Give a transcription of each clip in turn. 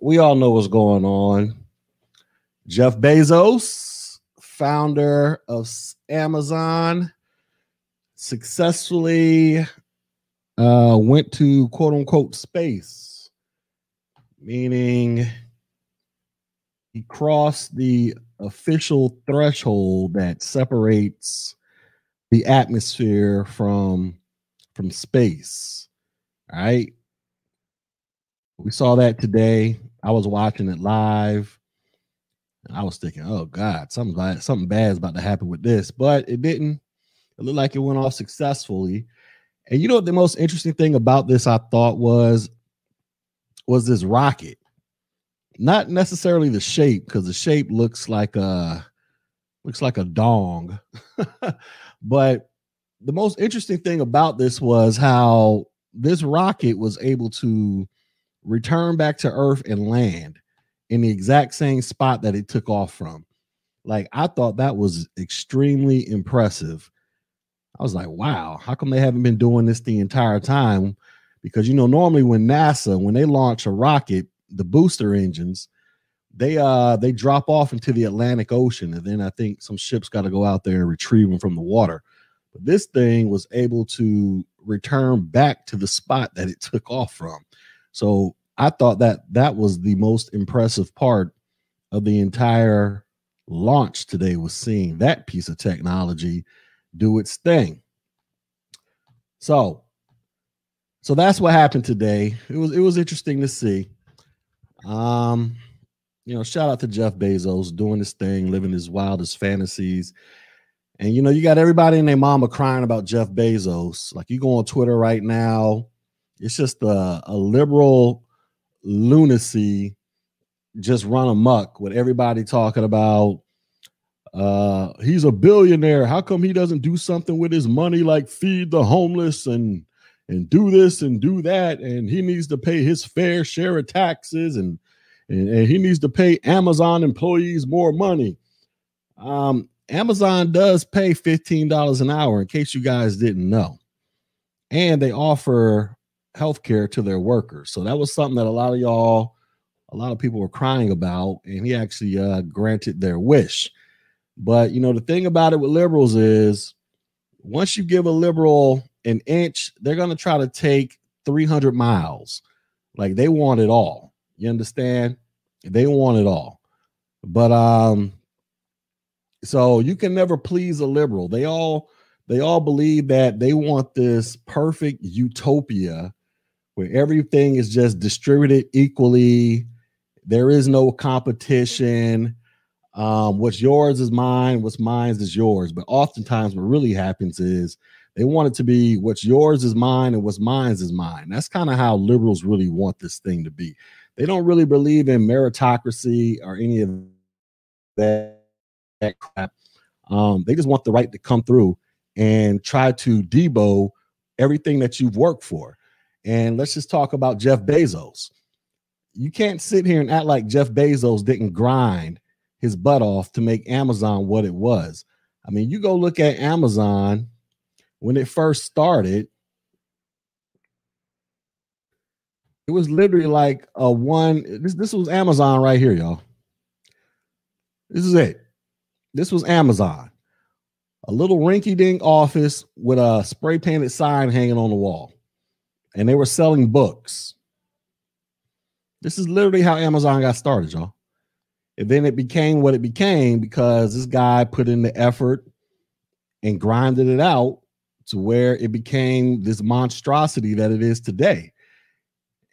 we all know what's going on. Jeff Bezos, founder of Amazon, successfully uh, went to quote unquote space, meaning he crossed the official threshold that separates the atmosphere from from space. All right. We saw that today. I was watching it live. I was thinking, oh God, something bad, something bad is about to happen with this, but it didn't. It looked like it went off successfully. And you know what the most interesting thing about this I thought was was this rocket. Not necessarily the shape, because the shape looks like a looks like a dong. but the most interesting thing about this was how this rocket was able to return back to Earth and land in the exact same spot that it took off from. Like I thought that was extremely impressive. I was like, wow, how come they haven't been doing this the entire time? Because you know, normally when NASA, when they launch a rocket, the booster engines, they uh they drop off into the Atlantic Ocean, and then I think some ships got to go out there and retrieve them from the water. But this thing was able to return back to the spot that it took off from. So I thought that that was the most impressive part of the entire launch today was seeing that piece of technology do its thing. So, so that's what happened today. It was it was interesting to see. Um, you know, shout out to Jeff Bezos doing this thing, living his wildest fantasies. And you know, you got everybody and their mama crying about Jeff Bezos. Like you go on Twitter right now, it's just a, a liberal lunacy just run amok with everybody talking about uh he's a billionaire. How come he doesn't do something with his money like feed the homeless and and do this and do that? And he needs to pay his fair share of taxes and and, and he needs to pay amazon employees more money. Um amazon does pay $15 an hour in case you guys didn't know. And they offer health care to their workers. So that was something that a lot of y'all, a lot of people were crying about, and he actually uh, granted their wish. But you know, the thing about it with liberals is once you give a liberal an inch, they're going to try to take 300 miles. Like they want it all. You understand? They want it all. But um so you can never please a liberal. They all they all believe that they want this perfect utopia where everything is just distributed equally. There is no competition. Um, what's yours is mine, what's mine is yours. But oftentimes, what really happens is they want it to be what's yours is mine and what's mine is mine. That's kind of how liberals really want this thing to be. They don't really believe in meritocracy or any of that, that crap. Um, they just want the right to come through and try to debo everything that you've worked for. And let's just talk about Jeff Bezos. You can't sit here and act like Jeff Bezos didn't grind his butt off to make Amazon what it was. I mean, you go look at Amazon when it first started, it was literally like a one. This, this was Amazon right here, y'all. This is it. This was Amazon. A little rinky dink office with a spray painted sign hanging on the wall and they were selling books. This is literally how Amazon got started, y'all. And then it became what it became because this guy put in the effort and grinded it out to where it became this monstrosity that it is today.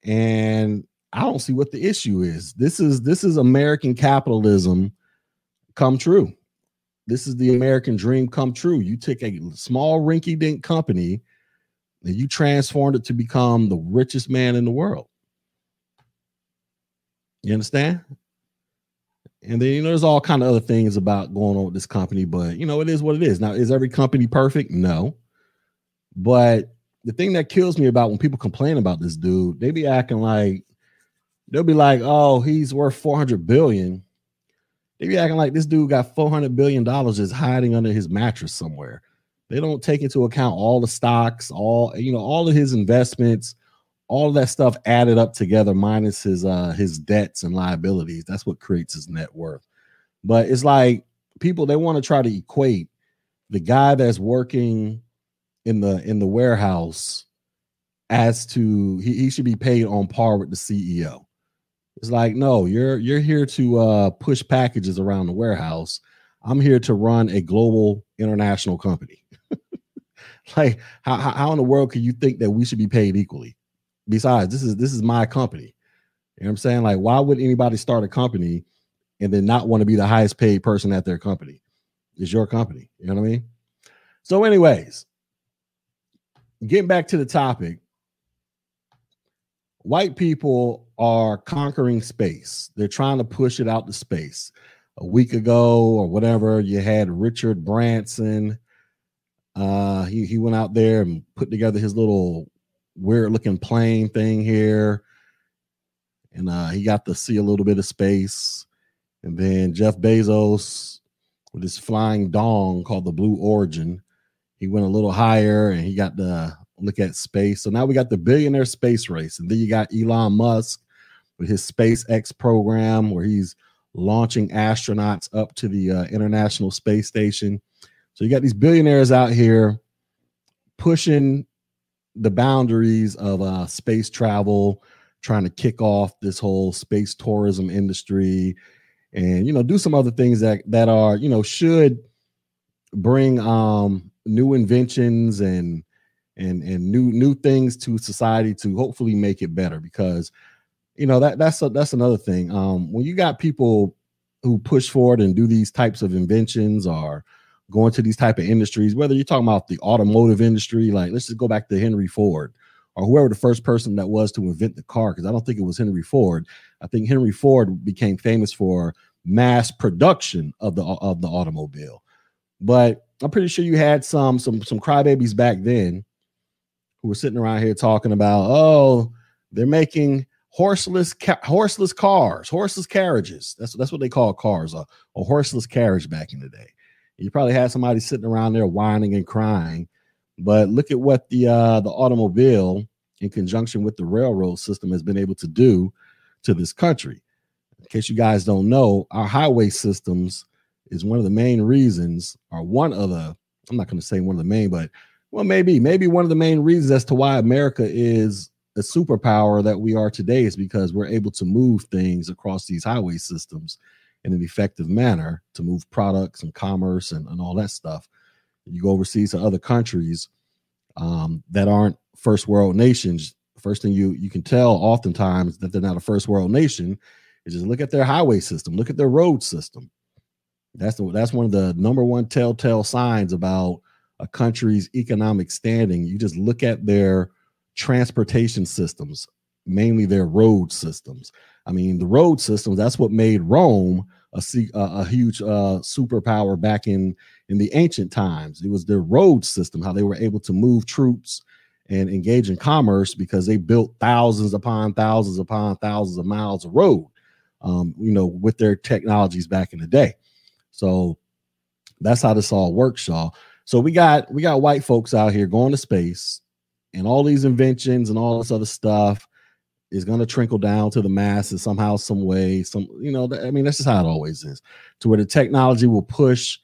And I don't see what the issue is. This is this is American capitalism come true. This is the American dream come true. You take a small rinky dink company and you transformed it to become the richest man in the world. You understand? And then you know there's all kind of other things about going on with this company, but you know it is what it is. Now, is every company perfect? No. But the thing that kills me about when people complain about this dude, they be acting like they'll be like, "Oh, he's worth 400 billion." They be acting like this dude got 400 billion dollars just hiding under his mattress somewhere. They don't take into account all the stocks, all you know, all of his investments, all of that stuff added up together minus his uh his debts and liabilities. That's what creates his net worth. But it's like people they want to try to equate the guy that's working in the in the warehouse as to he, he should be paid on par with the ceo it's like no you're you're here to uh push packages around the warehouse. I'm here to run a global international company like how, how in the world can you think that we should be paid equally? Besides this is this is my company. You know what i'm saying? Like why would anybody start a company and then not want to be the highest paid person at their company? It's your company you know what i mean? So anyways getting back to the topic white people are conquering space. They're trying to push it out to space. A week ago or whatever you had richard branson uh he, he went out there and put together his little weird looking plane thing here. And uh, he got to see a little bit of space. And then Jeff Bezos with his flying dong called the Blue Origin, he went a little higher and he got to look at space. So now we got the billionaire space race. And then you got Elon Musk with his SpaceX program where he's launching astronauts up to the uh, International Space Station. So you got these billionaires out here pushing the boundaries of uh, space travel, trying to kick off this whole space tourism industry, and you know do some other things that that are you know should bring um, new inventions and and and new new things to society to hopefully make it better because you know that that's a, that's another thing. Um, when you got people who push forward and do these types of inventions or going to these type of industries, whether you're talking about the automotive industry, like let's just go back to Henry Ford or whoever the first person that was to invent the car, because I don't think it was Henry Ford. I think Henry Ford became famous for mass production of the of the automobile. But I'm pretty sure you had some some some crybabies back then who were sitting around here talking about, oh, they're making horseless ca- horseless cars, horseless carriages. That's that's what they call cars, a, a horseless carriage back in the day. You probably had somebody sitting around there whining and crying. But look at what the uh, the automobile, in conjunction with the railroad system, has been able to do to this country. In case you guys don't know, our highway systems is one of the main reasons, or one of the I'm not going to say one of the main, but well, maybe maybe one of the main reasons as to why America is a superpower that we are today is because we're able to move things across these highway systems in an effective manner to move products and commerce and, and all that stuff. You go overseas to other countries um, that aren't first world nations. First thing you you can tell oftentimes that they're not a first world nation is just look at their highway system, look at their road system. That's the, that's one of the number one telltale signs about a country's economic standing. You just look at their transportation systems, mainly their road systems. I mean, the road systems, that's what made Rome a, a huge uh, superpower back in, in the ancient times. It was their road system, how they were able to move troops and engage in commerce because they built thousands upon thousands upon thousands of miles of road, um, you know, with their technologies back in the day. So that's how this all works, y'all. So we got we got white folks out here going to space and all these inventions and all this other stuff is going to trickle down to the masses somehow, some way. Some, you know, I mean, that's just how it always is. To where the technology will push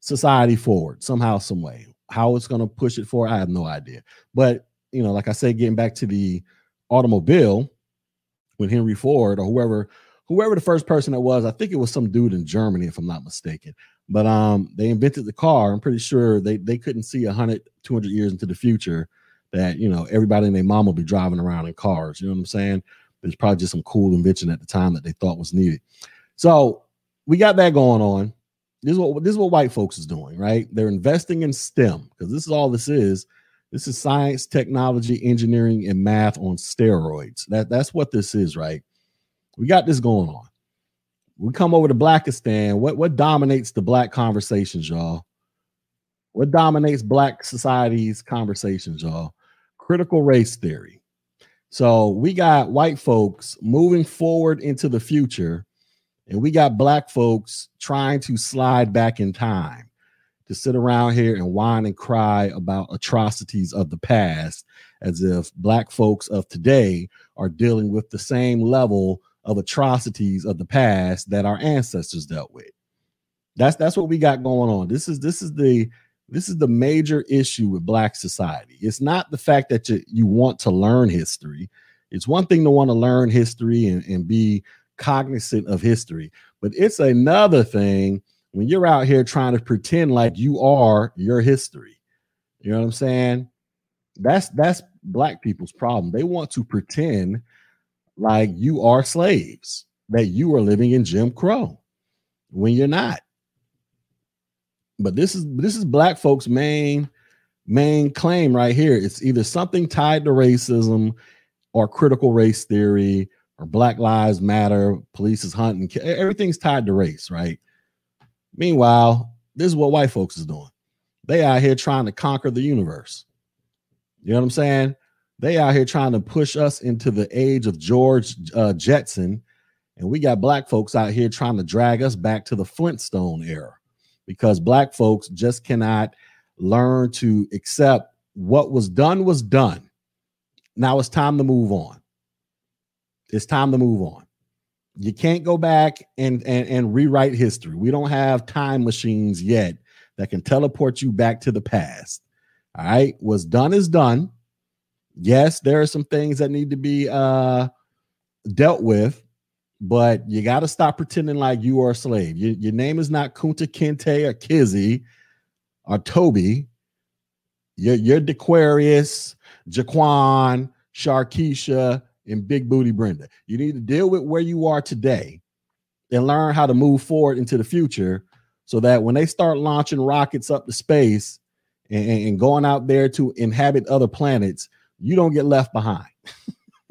society forward somehow, some way. How it's going to push it forward, I have no idea. But you know, like I said, getting back to the automobile, when Henry Ford or whoever, whoever the first person that was, I think it was some dude in Germany, if I'm not mistaken. But um, they invented the car. I'm pretty sure they they couldn't see 100, 200 years into the future that you know everybody and their mom will be driving around in cars. You know what I'm saying? There's probably just some cool invention at the time that they thought was needed. So we got that going on. This is what this is what white folks is doing, right? They're investing in STEM because this is all this is. This is science, technology, engineering, and math on steroids. That that's what this is, right? We got this going on. We come over to Blackistan. What what dominates the black conversations, y'all? What dominates black society's conversations, y'all? Critical race theory. So we got white folks moving forward into the future, and we got black folks trying to slide back in time to sit around here and whine and cry about atrocities of the past as if black folks of today are dealing with the same level of atrocities of the past that our ancestors dealt with. That's that's what we got going on. This is this is the this is the major issue with black society. It's not the fact that you, you want to learn history. It's one thing to want to learn history and, and be cognizant of history, but it's another thing when you're out here trying to pretend like you are your history. You know what I'm saying? That's that's black people's problem. They want to pretend like you are slaves, that you are living in Jim Crow when you're not. But this is this is black folks' main main claim right here. It's either something tied to racism or critical race theory or Black Lives Matter, police is hunting, everything's tied to race, right? Meanwhile, this is what white folks is doing. They out here trying to conquer the universe. You know what I'm saying? They out here trying to push us into the age of George uh, Jetson, and we got black folks out here trying to drag us back to the Flintstone era because black folks just cannot learn to accept what was done was done. Now it's time to move on. It's time to move on. You can't go back and, and, and rewrite history. We don't have time machines yet that can teleport you back to the past. All right. What's done is done. Yes, there are some things that need to be uh, dealt with, but you got to stop pretending like you are a slave. You, your name is not Kunta Kinte or Kizzy or Toby. You're, you're Dequarius, Jaquan, Sharkeisha, and Big Booty Brenda. You need to deal with where you are today and learn how to move forward into the future so that when they start launching rockets up to space and, and going out there to inhabit other planets, you don't get left behind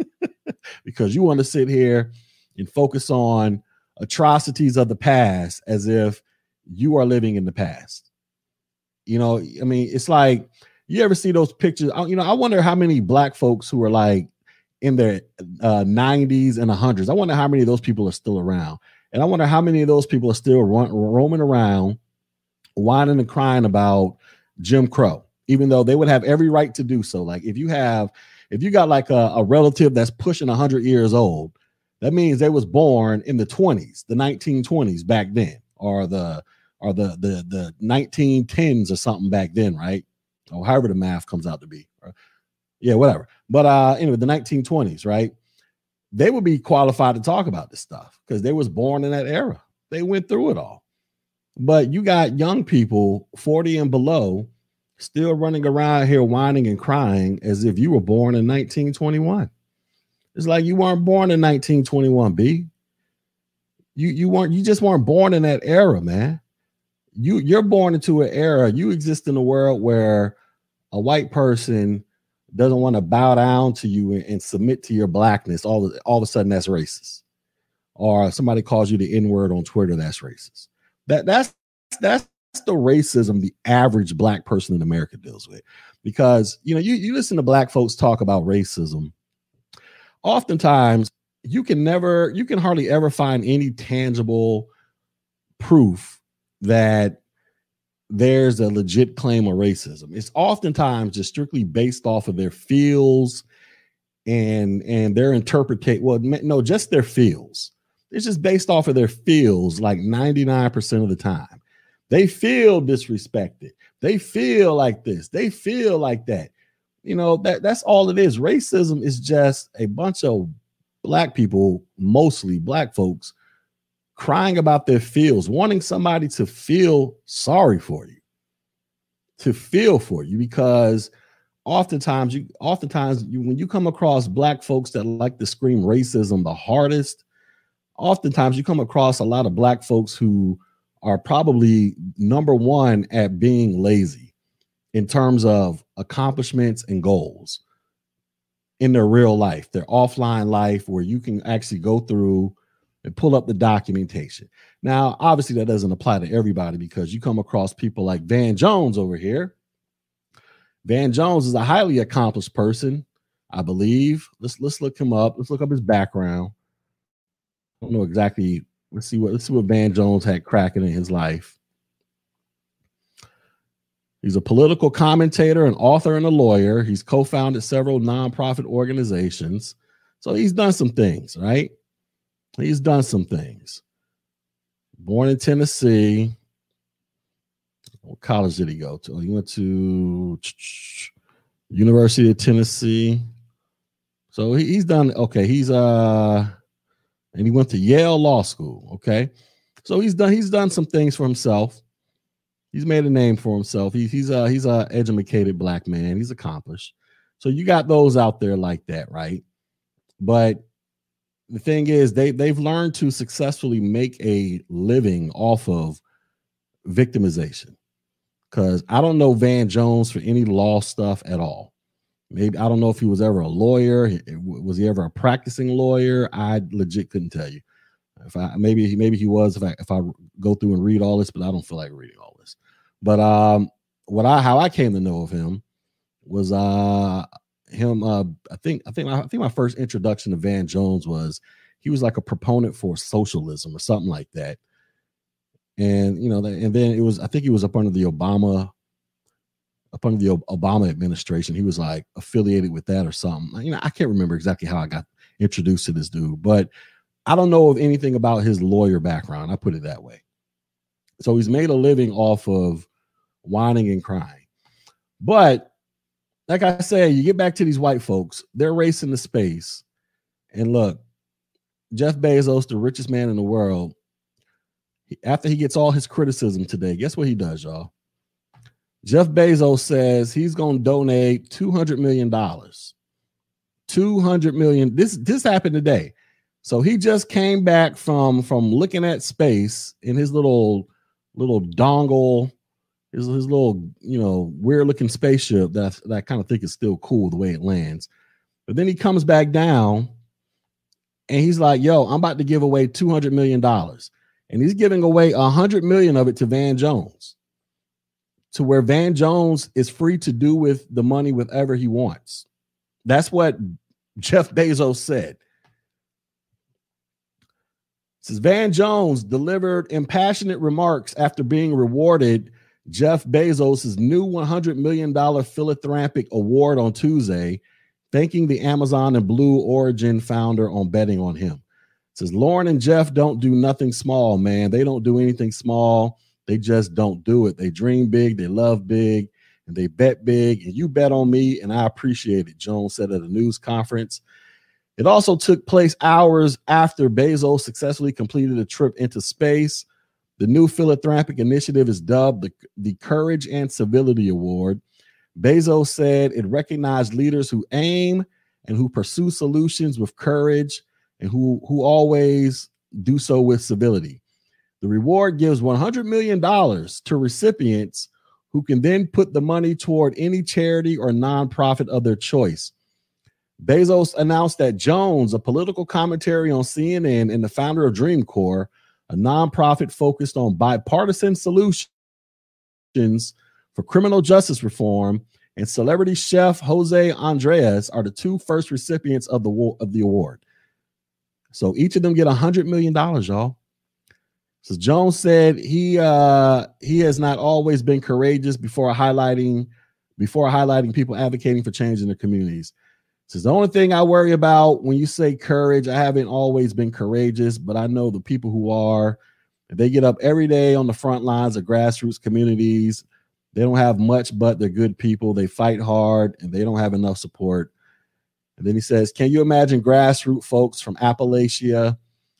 because you want to sit here and focus on atrocities of the past as if you are living in the past. You know, I mean, it's like you ever see those pictures? You know, I wonder how many black folks who are like in their uh, 90s and 100s. I wonder how many of those people are still around. And I wonder how many of those people are still run, roaming around, whining and crying about Jim Crow, even though they would have every right to do so. Like if you have, if you got like a, a relative that's pushing 100 years old, that means they was born in the 20s, the 1920s back then, or the or the the the 1910s or something back then, right? Or however the math comes out to be. Yeah, whatever. But uh anyway, the 1920s, right? They would be qualified to talk about this stuff because they was born in that era. They went through it all. But you got young people 40 and below still running around here whining and crying as if you were born in 1921. It's like you weren't born in 1921, B. You you weren't you just weren't born in that era, man. You you're born into an era. You exist in a world where a white person doesn't want to bow down to you and, and, submit to your blackness, all all of a sudden that's racist. Or somebody calls you the N word on Twitter, that's racist. That that's that's the racism the average black person in America deals with. Because you know, you, you listen to black folks talk about racism. Oftentimes, you can never, you can hardly ever find any tangible proof that there's a legit claim of racism. It's oftentimes just strictly based off of their feels and and their interpretation. Well, no, just their feels. It's just based off of their feels like 99% of the time. They feel disrespected. They feel like this. They feel like that. You know, that that's all it is. Racism is just a bunch of black people, mostly black folks, crying about their feels, wanting somebody to feel sorry for you, to feel for you, because oftentimes you oftentimes you when you come across black folks that like to scream racism the hardest, oftentimes you come across a lot of black folks who are probably number one at being lazy in terms of accomplishments and goals in their real life, their offline life, where you can actually go through and pull up the documentation. Now, obviously, that doesn't apply to everybody because you come across people like Van Jones over here. Van Jones is a highly accomplished person, I believe. Let's let's look him up. Let's look up his background. I don't know exactly. Let's see what let's see what Van Jones had cracking in his life. He's a political commentator, an author, and a lawyer. He's co founded several nonprofit organizations. So he's done some things, right? He's done some things. Born in Tennessee. What college did he go to? He went to University of Tennessee. So he's done okay. He's uh and he went to Yale Law School. Okay. So he's done he's done some things for himself. He's made a name for himself. He, he's a he's a educated black man. He's accomplished. So you got those out there like that, right? But the thing is, they they've learned to successfully make a living off of victimization. Because I don't know Van Jones for any law stuff at all. Maybe I don't know if he was ever a lawyer. Was he ever a practicing lawyer? I legit couldn't tell you. If I maybe maybe he was if I if I go through and read all this, but I don't feel like reading all. But um, what I how I came to know of him was uh him uh I think I think I think my first introduction to Van Jones was he was like a proponent for socialism or something like that. And you know, and then it was I think he was up under the Obama up under the Obama administration. He was like affiliated with that or something. You know, I can't remember exactly how I got introduced to this dude, but I don't know of anything about his lawyer background. I put it that way. So he's made a living off of whining and crying. But like I said, you get back to these white folks, they're racing the space. And look, Jeff Bezos, the richest man in the world, after he gets all his criticism today, guess what he does, y'all? Jeff Bezos says he's going to donate $200 million. 200 million. This this happened today. So he just came back from from looking at space in his little little dongle, his, his little, you know, weird looking spaceship that, that I kind of think is still cool the way it lands. But then he comes back down and he's like, yo, I'm about to give away $200 million. And he's giving away 100 million of it to Van Jones to where Van Jones is free to do with the money whatever he wants. That's what Jeff Bezos said. Says Van Jones delivered impassionate remarks after being rewarded Jeff Bezos' new $100 million philanthropic award on Tuesday, thanking the Amazon and Blue Origin founder on betting on him. says Lauren and Jeff don't do nothing small, man. They don't do anything small. They just don't do it. They dream big, they love big, and they bet big. And you bet on me, and I appreciate it, Jones said at a news conference. It also took place hours after Bezos successfully completed a trip into space. The new philanthropic initiative is dubbed the, the Courage and Civility Award. Bezos said it recognized leaders who aim and who pursue solutions with courage and who, who always do so with civility. The reward gives $100 million to recipients who can then put the money toward any charity or nonprofit of their choice. Bezos announced that Jones, a political commentary on CNN and the founder of Dream Corps, a nonprofit focused on bipartisan solutions for criminal justice reform, and celebrity chef Jose Andres are the two first recipients of the of the award. So each of them get a hundred million dollars, y'all. So Jones said he uh he has not always been courageous before highlighting before highlighting people advocating for change in their communities. Says the only thing I worry about when you say courage, I haven't always been courageous, but I know the people who are. They get up every day on the front lines of grassroots communities. They don't have much, but they're good people. They fight hard and they don't have enough support. And then he says, Can you imagine grassroots folks from Appalachia,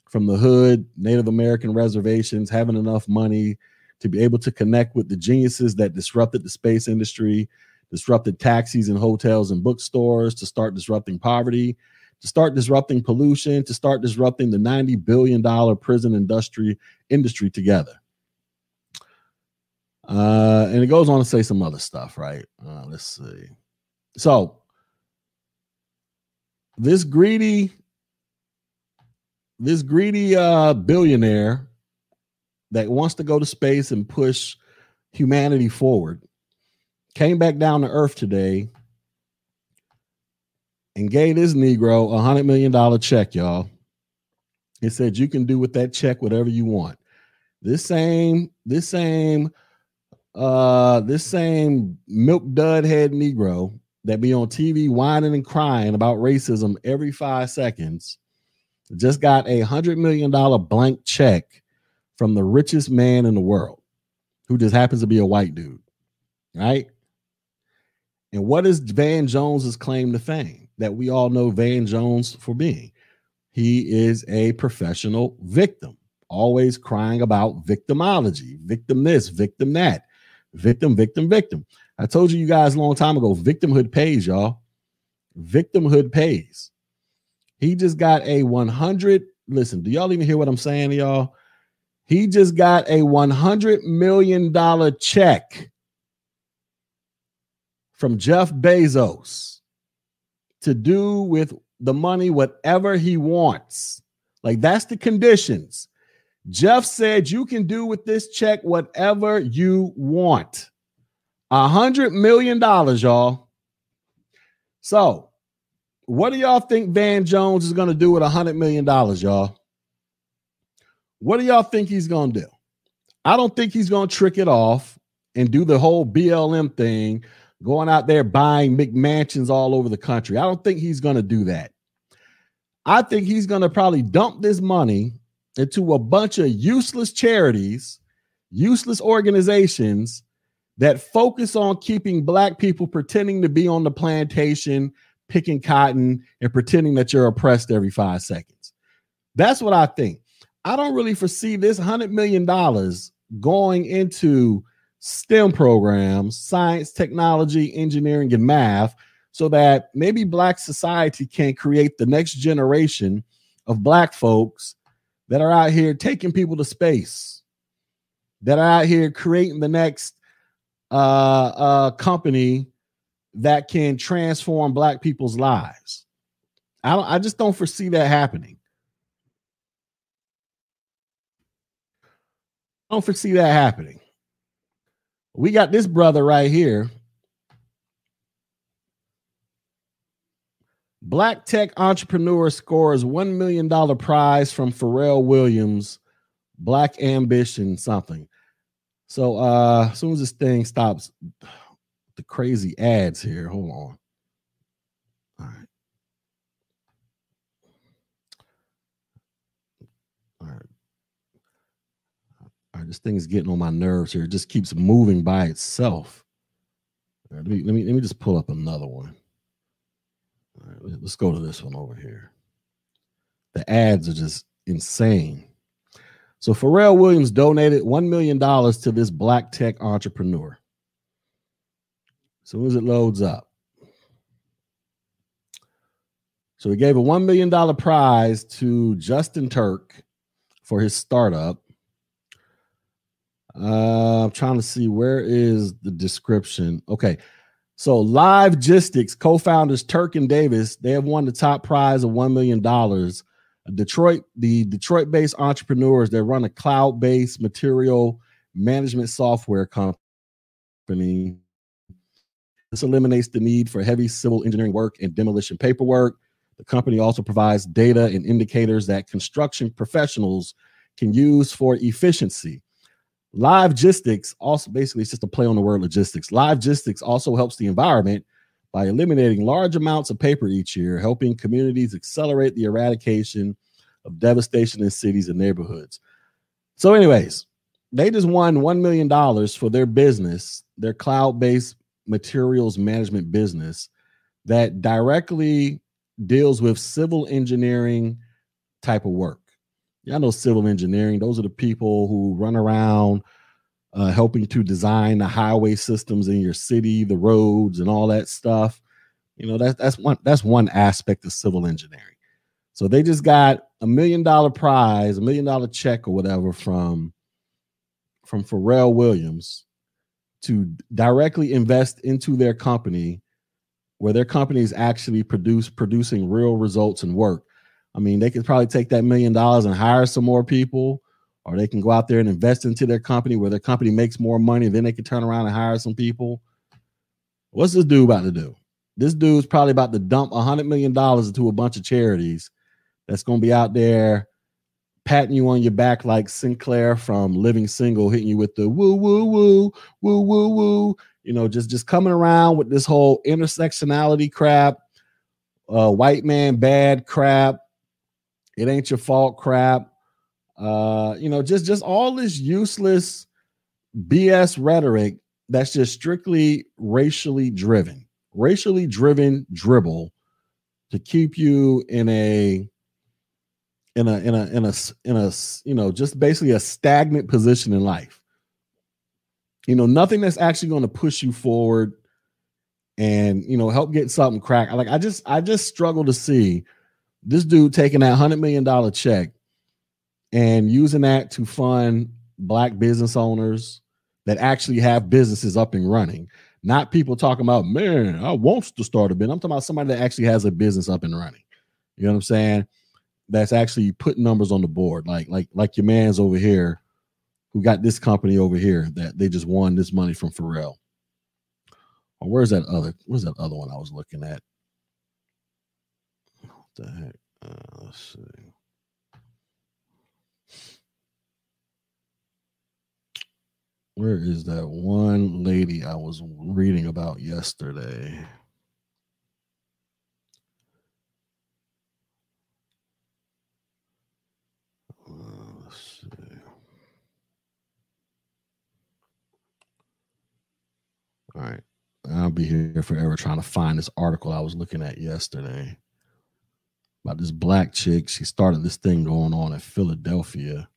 from the hood, Native American reservations, having enough money to be able to connect with the geniuses that disrupted the space industry, disrupted taxis and hotels and bookstores, to start disrupting poverty, to start disrupting pollution, to start disrupting the $90 billion prison industry industry together. Uh, and it goes on to say some other stuff, right? Uh, let's see. So, this greedy this greedy uh, billionaire that wants to go to space and push humanity forward came back down to earth today and gave this Negro a hundred million dollar check, y'all. It said you can do with that check whatever you want. This same, this same uh, this same milk dud head Negro that be on TV whining and crying about racism every five seconds just got a hundred million dollar blank check from the richest man in the world, who just happens to be a white dude, right? And what is Van Jones's claim to fame that we all know Van Jones for being? He is a professional victim, always crying about victimology, victim this, victim that, victim, victim, victim. I told you you guys a long time ago, victimhood pays, y'all. Victimhood pays. He just got a 100. Listen, do y'all even hear what I'm saying, to y'all? He just got a 100 million dollar check from Jeff Bezos to do with the money whatever he wants. Like that's the conditions. Jeff said you can do with this check whatever you want. A hundred million dollars, y'all. So, what do y'all think Van Jones is going to do with a hundred million dollars, y'all? What do y'all think he's going to do? I don't think he's going to trick it off and do the whole BLM thing going out there buying McMansions all over the country. I don't think he's going to do that. I think he's going to probably dump this money into a bunch of useless charities, useless organizations that focus on keeping black people pretending to be on the plantation, picking cotton, and pretending that you're oppressed every five seconds. That's what I think. I don't really foresee this $100 million going into STEM programs, science, technology, engineering, and math, so that maybe Black society can create the next generation of Black folks that are out here taking people to space, that are out here creating the next uh, uh, company that can transform Black people's lives. I don't. I just don't foresee that happening. I don't foresee that happening. We got this brother right here. Black tech entrepreneur scores $1 million prize from Pharrell Williams, Black Ambition something. So uh as soon as this thing stops, the crazy ads here. Hold on. All right. All right. All right, this thing is getting on my nerves here. It just keeps moving by itself. let me let me let me just pull up another one. All right, let's go to this one over here. The ads are just insane. So Pharrell Williams donated $1 million to this black tech entrepreneur. As soon as it loads up. So he gave a $1 million prize to Justin Turk for his startup. Uh, I'm trying to see where is the description. Okay. So Live Gistics co-founders Turk and Davis, they have won the top prize of $1 million. Detroit, the Detroit-based entrepreneurs that run a cloud-based material management software company. This eliminates the need for heavy civil engineering work and demolition paperwork. The company also provides data and indicators that construction professionals can use for efficiency. Live Gistics also basically it's just a play on the word logistics. Live Gistics also helps the environment by eliminating large amounts of paper each year, helping communities accelerate the eradication of devastation in cities and neighborhoods. So, anyways, they just won $1 million for their business, their cloud based materials management business that directly deals with civil engineering type of work. Y'all know civil engineering. Those are the people who run around uh, helping to design the highway systems in your city, the roads, and all that stuff. You know, that's that's one that's one aspect of civil engineering. So they just got a million dollar prize, a million dollar check or whatever from from Pharrell Williams to directly invest into their company where their company is actually produce producing real results and work I mean, they could probably take that million dollars and hire some more people, or they can go out there and invest into their company where their company makes more money. Then they can turn around and hire some people. What's this dude about to do? This dude's probably about to dump a hundred million dollars into a bunch of charities that's going to be out there patting you on your back like Synclaire from Living Single, hitting you with the woo woo woo woo woo woo. You know, just just coming around with this whole intersectionality crap, uh, white man bad crap. It ain't your fault crap. Uh, you know, just just all this useless BS rhetoric that's just strictly racially driven, racially driven dribble to keep you in a in a in a in a in a you know just basically a stagnant position in life you know nothing that's actually going to push you forward and you know help get something cracked like i just i just struggle to see this dude taking that 100 million dollar check and using that to fund black business owners that actually have businesses up and running not people talking about man i want to start a business i'm talking about somebody that actually has a business up and running you know what i'm saying that's actually putting numbers on the board, like like like your man's over here, who got this company over here that they just won this money from Pharrell. Or where's that other? Where's that other one I was looking at? The heck? Uh, let's see. Where is that one lady I was reading about yesterday? All right. I'll be here forever trying to find this article I was looking at yesterday about this black chick. She started this thing going on in Philadelphia.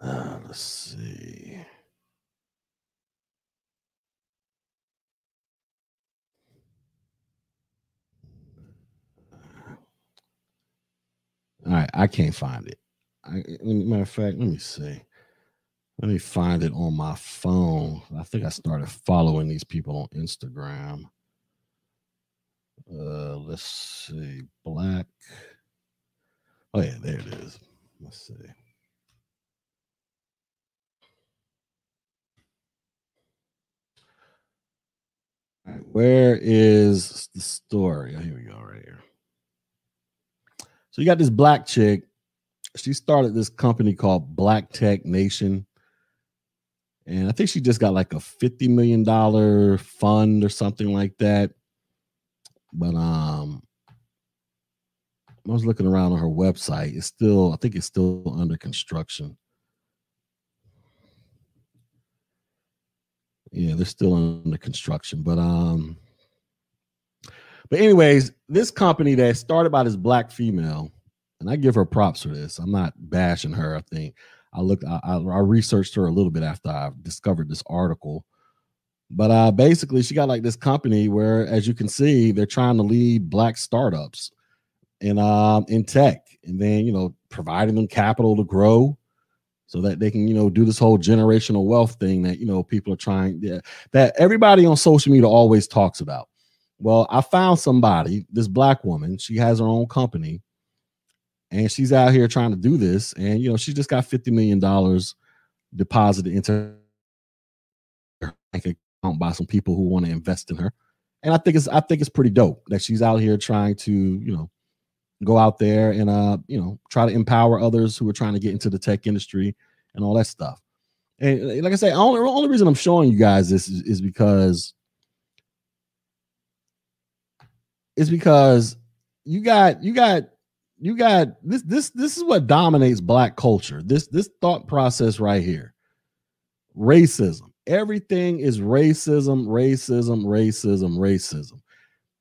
Uh, let's see. All right, I can't find it. I, matter of fact, let me see. Let me find it on my phone. I think I started following these people on Instagram. Uh, let's see. Black. Oh, yeah, there it is. Let's see. All right, where is the story? Oh, here we go, right here. So you got this black chick. She started this company called Black Tech Nation and I think she just got like a fifty million dollar fund or something like that. But um, I was looking around on her website. It's still, I think it's still under construction. Yeah, they're still under construction, but um, but anyways, this company that started by this black female, and I give her props for this. I'm not bashing her. I think I looked, I, I, I researched her a little bit after I discovered this article. But uh, basically, she got like this company where, as you can see, they're trying to lead black startups in um in tech, and then you know providing them capital to grow, so that they can you know do this whole generational wealth thing that you know people are trying yeah, that everybody on social media always talks about. Well, I found somebody, this black woman, she has her own company and she's out here trying to do this and you know she just got 50 million dollars deposited into her by some people who want to invest in her. And i think it's i think it's pretty dope that she's out here trying to you know go out there and uh you know try to empower others who are trying to get into the tech industry and all that stuff. And like i say only only reason i'm showing you guys this is, is because it's because you got you got you got this this this is what dominates black culture. This this thought process right here. Racism everything is racism racism racism racism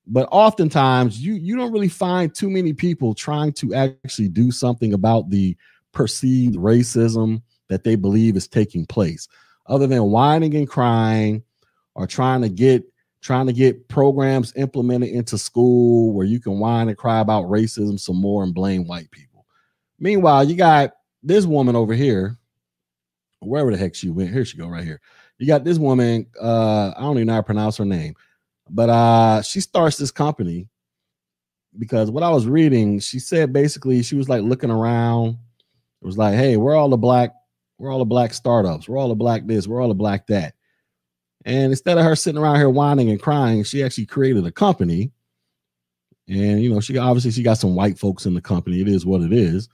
but oftentimes you you don't really find too many people trying to actually do something about the perceived racism that they believe is taking place other than whining and crying or trying to get trying to get programs implemented into school where you can whine and cry about racism some more and blame white people. Meanwhile, you got this woman over here, wherever the heck she went. Here she go, right here. You got this woman. Uh, I don't even know how to pronounce her name, but uh, she starts this company because what I was reading, she said basically she was like looking around. It was like, hey, we're all the black, we're all the black startups, we're all the black this, we're all the black that. And instead of her sitting around here whining and crying, she actually created a company And you know, she obviously she got some white folks in the company. It is what it is.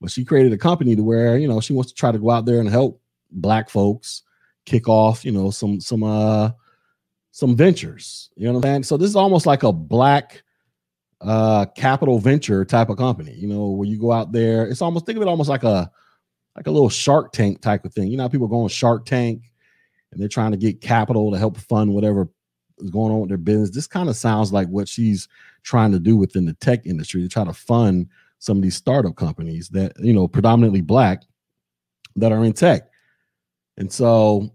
But she created a company to where, you know, she wants to try to go out there and help black folks kick off, you know, some some uh some ventures. You know what I'm saying? So this is almost like a black uh capital venture type of company, you know, where you go out there. It's almost think of it almost like a like a little shark tank type of thing. You know, people go on Shark Tank and they're trying to get capital to help fund whatever is going on with their business. This kind of sounds like what she's trying to do within the tech industry to try to fund some of these startup companies that, you know, predominantly black that are in tech. And so,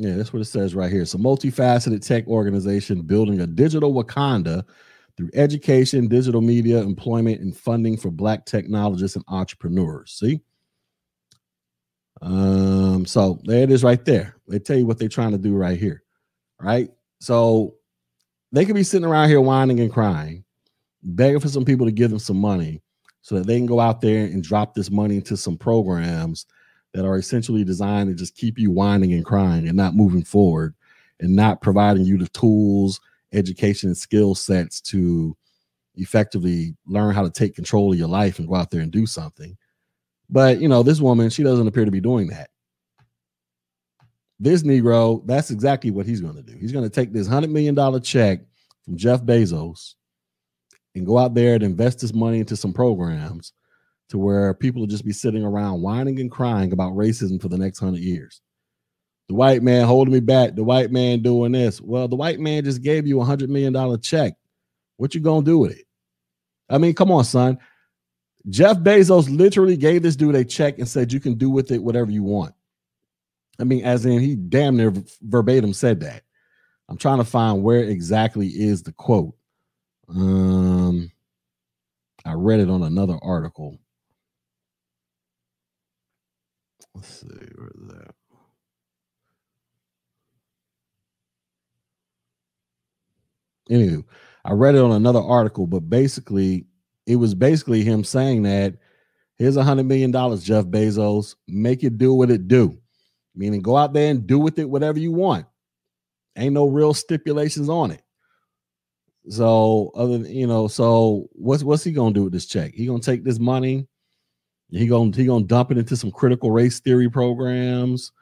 yeah, that's what it says right here. It's a multifaceted tech organization building a digital Wakanda through education, digital media, employment, and funding for black technologists and entrepreneurs. See? Um, so there it is right there. They tell you what they're trying to do right here. Right. So they could be sitting around here whining and crying, begging for some people to give them some money so that they can go out there and drop this money into some programs that are essentially designed to just keep you whining and crying and not moving forward and not providing you the tools, education, and skill sets to effectively learn how to take control of your life and go out there and do something. But you know, this woman, she doesn't appear to be doing that. This Negro, that's exactly what he's going to do. He's going to take this $100 million check from Jeff Bezos and go out there and invest his money into some programs to where people will just be sitting around whining and crying about racism for the next hundred years. The white man holding me back, the white man doing this. Well, the white man just gave you a hundred million dollar check. What you gonna do with it? I mean, come on, son. Jeff Bezos literally gave this dude a check and said, You can do with it whatever you want. I mean, as in, he damn near verbatim said that. I'm trying to find where exactly is the quote. Um, I read it on another article. Let's see, where's that? Anywho, I read it on another article, but basically, it was basically him saying that here's a hundred million dollars, Jeff Bezos, make it do what it do. Meaning go out there and do with it whatever you want. Ain't no real stipulations on it. So other than, you know, so what's what's he gonna do with this check? He gonna take this money, he gonna he gonna dump it into some critical race theory programs,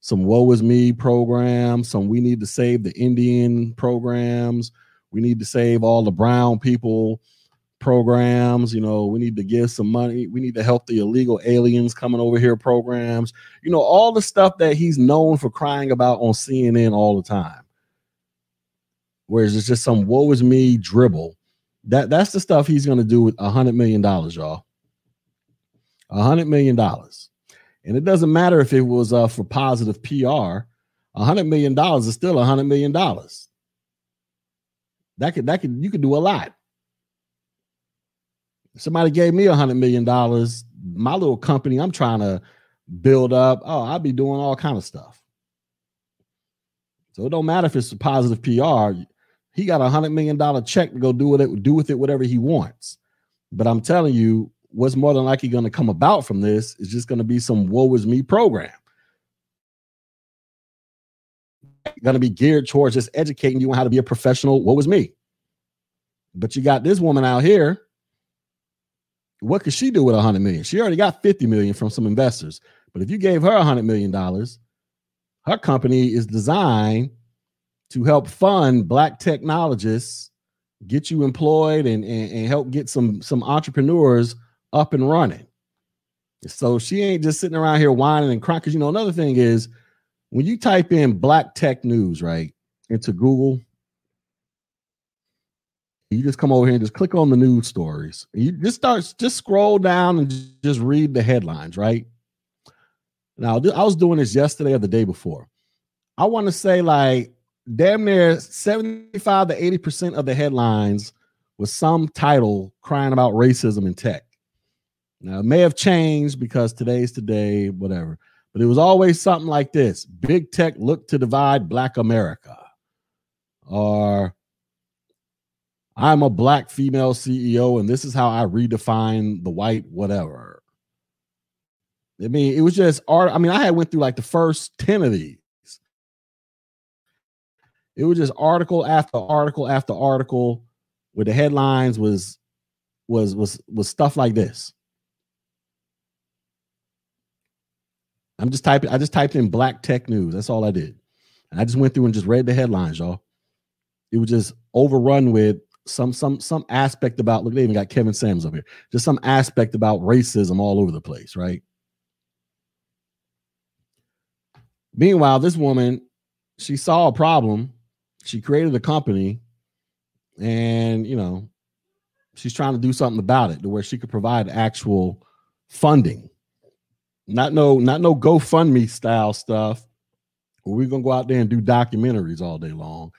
some woe is me programs, some we need to save the Indian programs, we need to save all the brown people programs. You know, we need to give some money. We need to help the illegal aliens coming over here programs. You know, all the stuff that he's known for crying about on CNN all the time. Whereas it's just some woe is me dribble. That that's the stuff he's gonna do with a hundred million dollars, y'all. A hundred million dollars. And it doesn't matter if it was uh, for positive PR. A hundred million dollars is still a hundred million dollars. That could that could you could do a lot somebody gave me a hundred million dollars, my little company I'm trying to build up, oh, I'll be doing all kind of stuff. So it don't matter if it's a positive PR. He got a hundred million dollar check to go do with it, do with it whatever he wants. But I'm telling you, what's more than likely going to come about from this is just going to be some woe is me program. Going to be geared towards just educating you on how to be a professional. What was me? But you got this woman out here what could she do with a hundred million? She already got 50 million from some investors. But if you gave her a hundred million dollars, her company is designed to help fund black technologists, get you employed and, and, and help get some some entrepreneurs up and running. So she ain't just sitting around here whining and crying. Because you know, another thing is when you type in black tech news, right, into Google, you just come over here and just click on the news stories. You just start, just scroll down and just read the headlines, right? Now, I was doing this yesterday or the day before. I want to say like damn near 75 to 80% of the headlines was some title crying about racism in tech. Now, it may have changed because today's today, whatever, but it was always something like this Big tech look to divide Black America. Or I'm a black female CEO, and this is how I redefine the white whatever. I mean, it was just art. I mean, I had went through like the first 10 of these. It was just article after article after article where the headlines was was was was stuff like this. I'm just typing. I just typed in black tech news. That's all I did. And I just went through and just read the headlines, y'all. It was just overrun with some some some aspect about. Look, they even got Kevin Sams up here. Just some aspect about racism all over the place, right? Meanwhile, this woman, she saw a problem. She created a company, and you know, she's trying to do something about it to where she could provide actual funding not no, not no GoFundMe style stuff. We're gonna go out there and do documentaries all day long.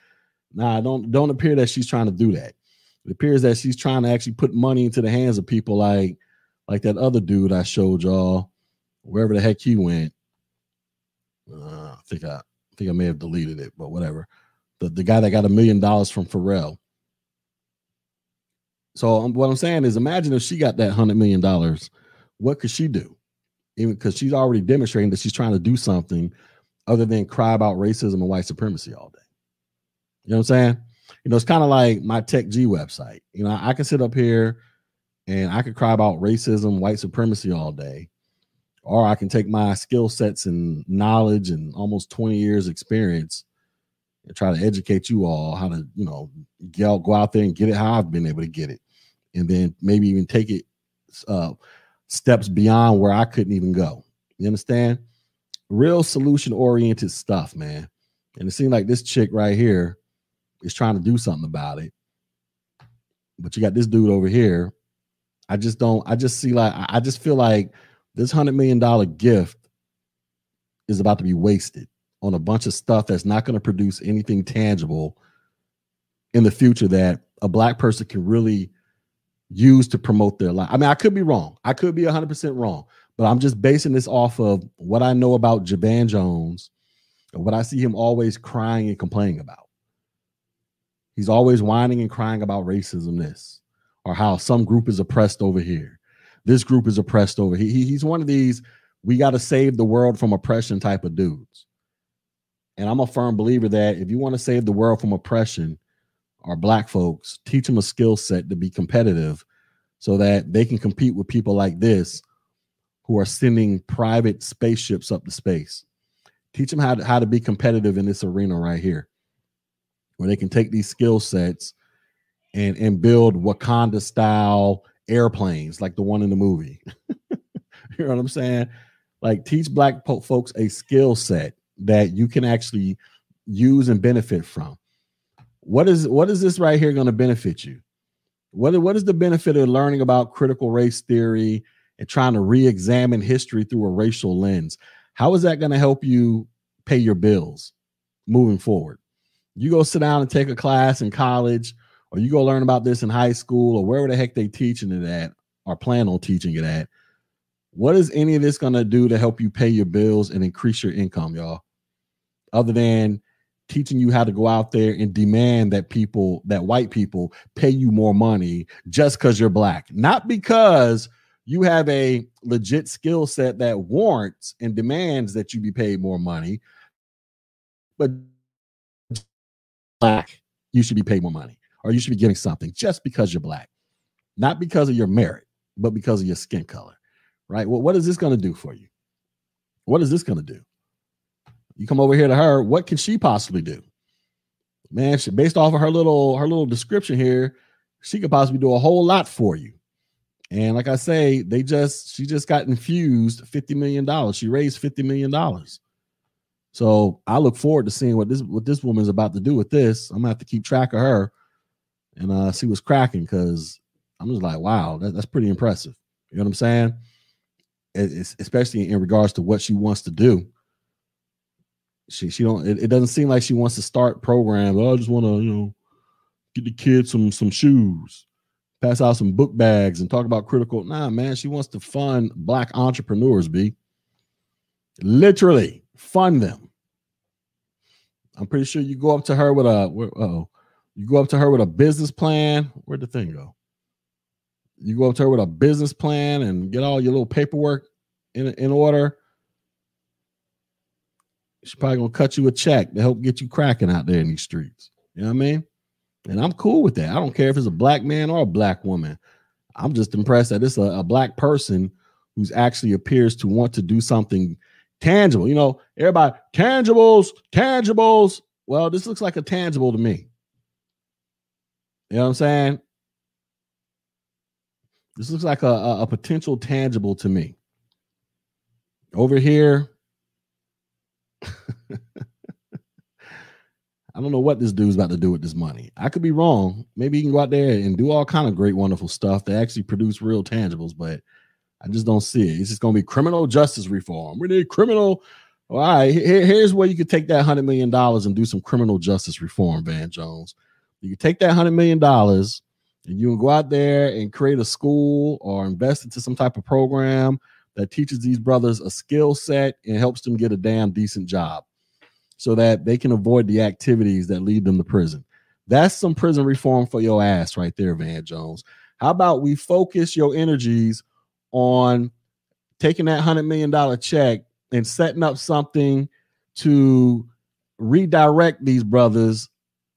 Nah, don't don't appear that she's trying to do that. It appears that she's trying to actually put money into the hands of people like like that other dude I showed y'all, wherever the heck he went. Uh, I think I, I think I may have deleted it, but whatever. The the guy that got a million dollars from Pharrell. So um, what I'm saying is, imagine if she got that hundred million dollars, what could she do? Even because she's already demonstrating that she's trying to do something other than cry about racism and white supremacy all day. You know what I'm saying? You know, it's kind of like my Tech G website. You know, I can sit up here and I could cry about racism, white supremacy all day, or I can take my skill sets and knowledge and almost 20 years experience and try to educate you all how to, you know, get go out there and get it how I've been able to get it, and then maybe even take it uh, steps beyond where I couldn't even go. You understand? Real solution oriented stuff, man. And it seemed like this chick right here is trying to do something about it. But you got this dude over here. I just don't, I just see like, I just feel like this $100 million gift is about to be wasted on a bunch of stuff that's not going to produce anything tangible in the future that a black person can really use to promote their life. I mean, I could be wrong. I could be 100% wrong, but I'm just basing this off of what I know about Javan Jones and what I see him always crying and complaining about. He's always whining and crying about racism, this, or how some group is oppressed over here. This group is oppressed over here. He, he's one of these, we got to save the world from oppression type of dudes. And I'm a firm believer that if you want to save the world from oppression, our black folks, teach them a skill set to be competitive so that they can compete with people like this who are sending private spaceships up to space. Teach them how to, how to be competitive in this arena right here, where they can take these skill sets and, and build Wakanda style airplanes like the one in the movie. you know what I'm saying? Like, teach black po- folks a skill set that you can actually use and benefit from what is what is this right here going to benefit you? What, what is the benefit of learning about critical race theory and trying to re-examine history through a racial lens? How is that going to help you pay your bills moving forward? You go sit down and take a class in college, or you go learn about this in high school, or wherever the heck they teaching it at, or plan on teaching it at. What is any of this going to do to help you pay your bills and increase your income, y'all? Other than teaching you how to go out there and demand that people, that white people pay you more money just because you're black, not because you have a legit skill set that warrants and demands that you be paid more money, but black, you should be paid more money or you should be getting something just because you're black, not because of your merit, but because of your skin color, right? Well, what is this going to do for you? What is this going to do? You come over here to her, what can she possibly do? Man, she, based off of her little her little description here, she could possibly do a whole lot for you. And like I say, they just she just got infused $50 million. She raised $50 million. So I look forward to seeing what this what this woman's about to do with this. I'm gonna have to keep track of her and uh, see what's cracking because I'm just like, wow, that, that's pretty impressive. You know what I'm saying? It's, especially in regards to what she wants to do she she don't it, it doesn't seem like she wants to start programs. Oh, I just want to, you know, get the kids some some shoes, pass out some book bags and talk about critical. Nah, man, she wants to fund black entrepreneurs, B. Literally fund them. I'm pretty sure you go up to her with a oh, you go up to her with a business plan. Where'd the thing go? You go up to her with a business plan and get all your little paperwork in in order She's probably gonna cut you a check to help get you cracking out there in these streets. You know what I mean? And I'm cool with that. I don't care if it's a black man or a black woman. I'm just impressed that it's a, a black person who's actually appears to want to do something tangible. You know, everybody, tangibles, tangibles. Well, this looks like a tangible to me. You know what I'm saying? This looks like a, a, a potential tangible to me. Over here, I don't know what this dude's about to do with this money. I could be wrong. Maybe he can go out there and do all kind of great, wonderful stuff that actually produce real tangibles, but I just don't see it. It's just going to be criminal justice reform. We need criminal. All right, here, here's where you could take that hundred million dollars and do some criminal justice reform, Van Jones. You can take that hundred million dollars and you can go out there and create a school or invest into some type of program that teaches these brothers a skill set and helps them get a damn decent job so that they can avoid the activities that lead them to prison. That's some prison reform for your ass right there, Van Jones. How about we focus your energies on taking that $100 million check and setting up something to redirect these brothers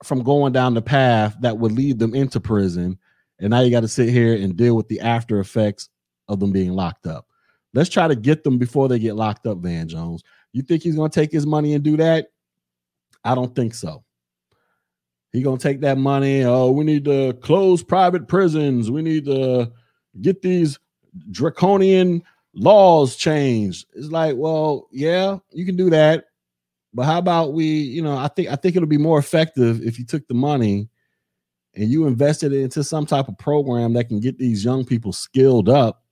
from going down the path that would lead them into prison. And now you got to sit here and deal with the after effects of them being locked up. Let's try to get them before they get locked up, Van Jones. You think he's going to take his money and do that? I don't think so. He gonna take that money. Oh, we need to close private prisons. We need to get these draconian laws changed. It's like, well, yeah, you can do that, but how about we? You know, I think I think it'll be more effective if you took the money and you invested it into some type of program that can get these young people skilled up,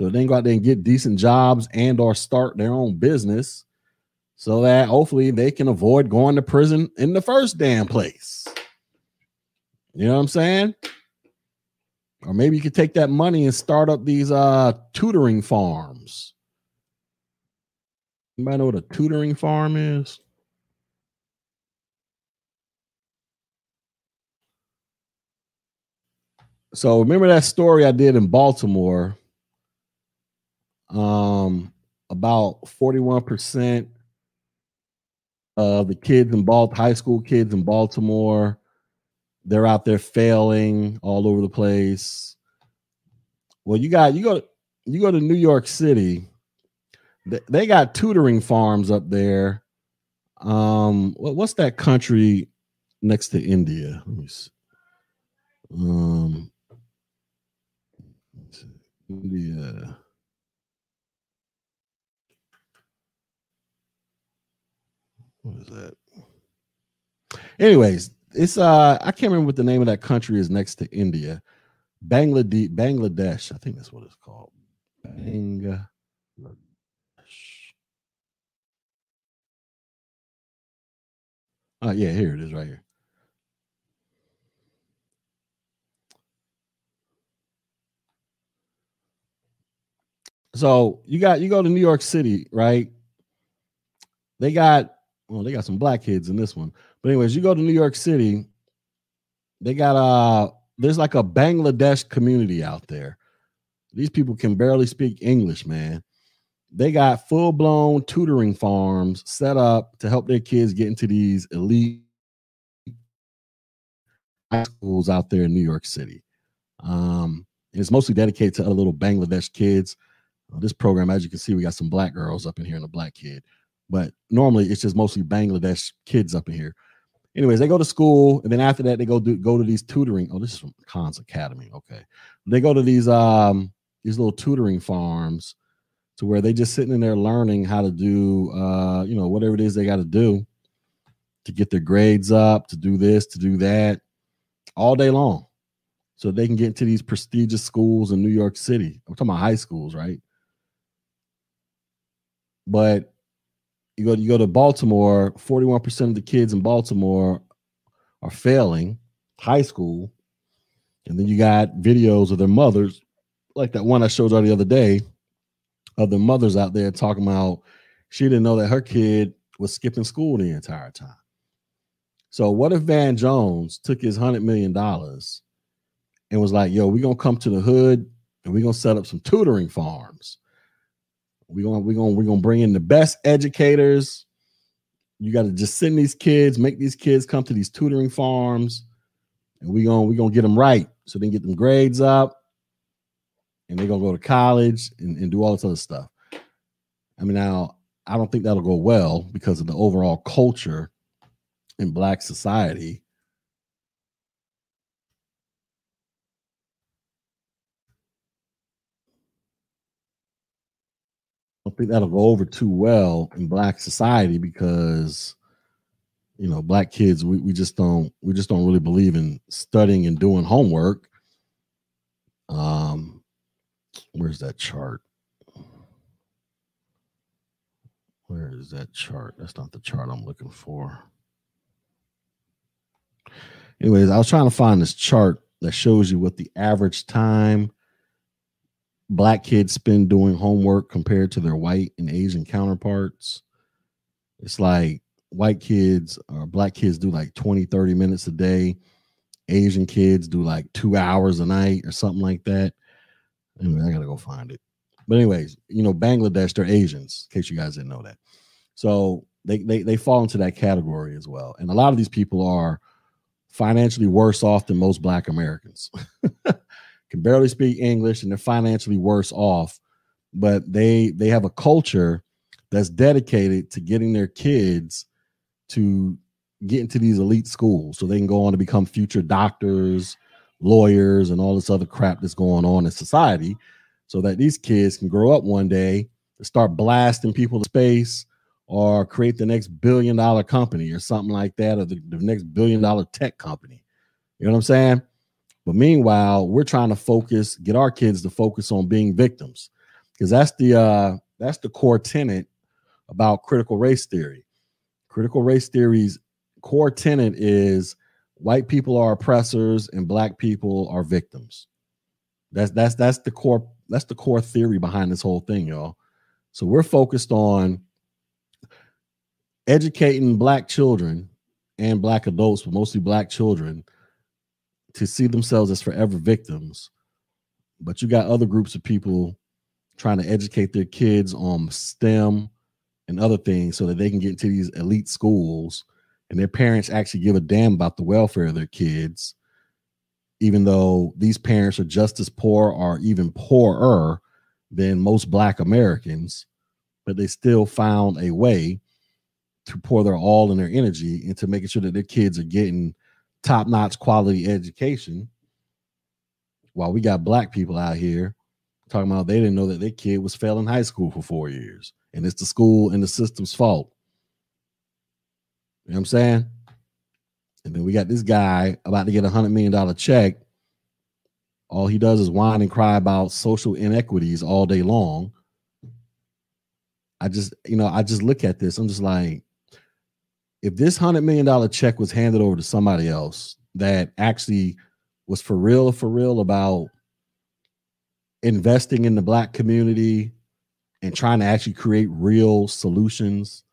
so they can go out there and get decent jobs and or start their own business so that hopefully they can avoid going to prison in the first damn place. You know what I'm saying? Or maybe you could take that money and start up these uh tutoring farms. Anybody know what a tutoring farm is? So remember that story I did in Baltimore um about 41% of the kids in Balt high school kids in Baltimore, they're out there failing all over the place. Well, you got you go you go to New York City. They, they got tutoring farms up there. Um, what, what's that country next to India? Let me see. Um, India. What is that? Anyways, it's uh I can't remember what the name of that country is next to India. Bangladesh, Bangladesh, I think that's what it's called. Bangladesh. Oh yeah, here it is right here. So you got you go to New York City, right? They got well, they got some black kids in this one. But anyways, you go to New York City, they got uh there's like a Bangladesh community out there. These people can barely speak English, man. They got full-blown tutoring farms set up to help their kids get into these elite schools out there in New York City. Um, and it's mostly dedicated to other little Bangladesh kids. Uh, this program, as you can see, we got some black girls up in here and a black kid but normally it's just mostly Bangladesh kids up in here. Anyways, they go to school, and then after that, they go do go to these tutoring. Oh, this is from Khan's Academy. Okay, they go to these um these little tutoring farms to where they just sitting in there learning how to do uh you know whatever it is they got to do to get their grades up, to do this, to do that, all day long, so they can get into these prestigious schools in New York City. I'm talking about high schools, right? But you go you go to Baltimore, 41% of the kids in Baltimore are failing high school. And then you got videos of their mothers, like that one I showed you the other day, of the mothers out there talking about she didn't know that her kid was skipping school the entire time. So what if Van Jones took his hundred million dollars and was like, yo, we're gonna come to the hood and we're gonna set up some tutoring farms we're gonna we're gonna we're gonna bring in the best educators. You got to just send these kids, make these kids come to these tutoring farms, and we're gonna we're gonna get them right so they can get them grades up, and they're gonna go to college and, and do all this other stuff. I mean, now I don't think that'll go well because of the overall culture in black society. Don't think that'll go over too well in black society because you know black kids we, we just don't we just don't really believe in studying and doing homework. Um where's that chart? Where is that chart? That's not the chart i'm looking for. Anyways i was trying to find this chart that shows you what the average time black kids spend doing homework compared to their white and asian counterparts it's like white kids or black kids do like 20, 30 minutes a day. Asian kids do like two hours a night or something like that. Anyway, I gotta go find it. But anyways, you know, Bangladesh, they're Asians, in case you guys didn't know that. So they they they fall into that category as well. And a lot of these people are financially worse off than most black Americans. Can barely speak English and they're financially worse off, but they they have a culture that's dedicated to getting their kids to get into these elite schools so they can go on to become future doctors, lawyers, and all this other crap that's going on in society so that these kids can grow up one day and start blasting people to space or create the next billion dollar company or something like that or the, the next billion dollar tech company. You know what I'm saying? But meanwhile, we're trying to focus, get our kids to focus on being victims because that's the uh that's the core tenet about critical race theory critical race theory's core tenet is white people are oppressors and black people are victims. That's that's that's the core that's the core theory behind this whole thing, y'all. So we're focused on educating black children and black adults, but mostly black children, to see themselves as forever victims. But you got other groups of people trying to educate their kids on STEM, and other things so that they can get into these elite schools and their parents actually give a damn about the welfare of their kids even though these parents are just as poor or even poorer than most black americans but they still found a way to pour their all and their energy into making sure that their kids are getting top-notch quality education while we got black people out here talking about they didn't know that their kid was failing high school for four years and it's the school and the system's fault. You know what I'm saying? And then we got this guy about to get a hundred million dollar check. All he does is whine and cry about social inequities all day long. I just, you know, I just look at this. I'm just like, if this hundred million dollar check was handed over to somebody else that actually was for real, for real about investing in the black community, and trying to actually create real solutions,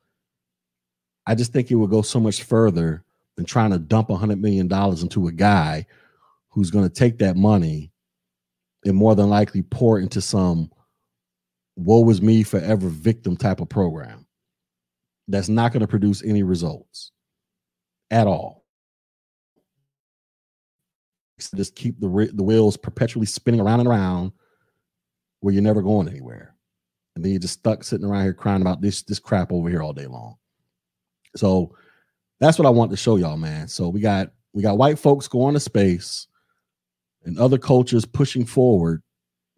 I just think it would go so much further than trying to dump hundred million dollars into a guy who's going to take that money and more than likely pour into some woe was me forever victim type of program that's not going to produce any results at all. So Just keep the the wheels perpetually spinning around and around where you're never going anywhere and then you're just stuck sitting around here crying about this this crap over here all day long. So that's what I want to show y'all, man. So we got we got white folks going to space and other cultures pushing forward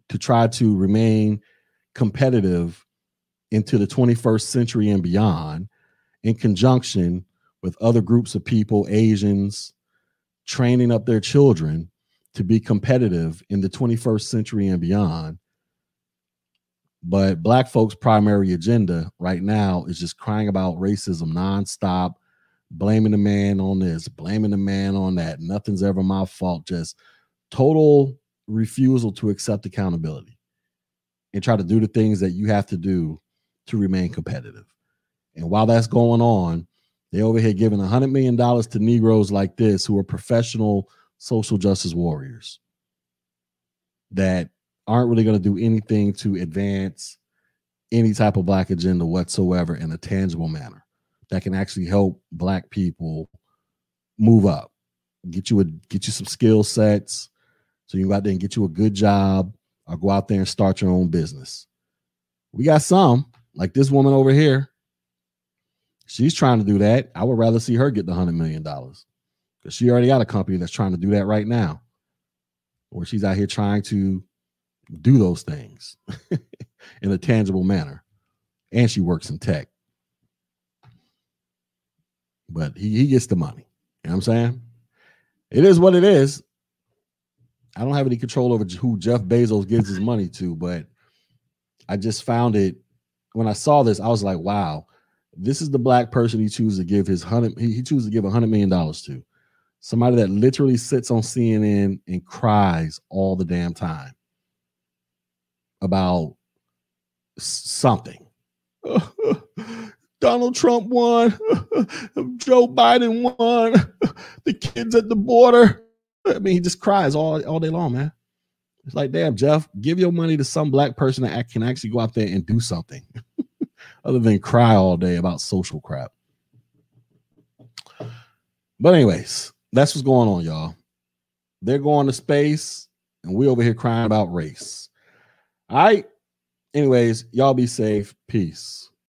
to try to remain competitive into the 21st century and beyond in conjunction with other groups of people, Asians, training up their children to be competitive in the 21st century and beyond but black folks' primary agenda right now is just crying about racism nonstop, blaming the man on this, blaming the man on that. Nothing's ever my fault. Just total refusal to accept accountability and try to do the things that you have to do to remain competitive. And while that's going on, they over here giving a hundred million dollars to Negroes like this who are professional social justice warriors that aren't really going to do anything to advance any type of black agenda whatsoever in a tangible manner that can actually help black people move up get you a get you some skill sets, so you go out there and get you a good job, or go out there and start your own business. We got some, like this woman over here. She's trying to do that. I would rather see her get the hundred million dollars because she already got a company that's trying to do that right now, where she's out here trying to do those things in a tangible manner, and she works in tech. But he, he gets the money. You know what I'm saying? It is what it is. I don't have any control over who Jeff Bezos gives his money to, but I just found it when I saw this. I was like, wow, this is the black person he chooses to give his hundred. He, he chooses to give a hundred million dollars to somebody that literally sits on CNN and cries all the damn time about something. Donald Trump won. Joe Biden won. the kids at the border. I mean, he just cries all, all day long, man. It's like, damn, Jeff, give your money to some black person that can actually go out there and do something other than cry all day about social crap. But, anyways, that's what's going on, y'all. They're going to space, and we over here crying about race. All right. Anyways, y'all be safe. Peace.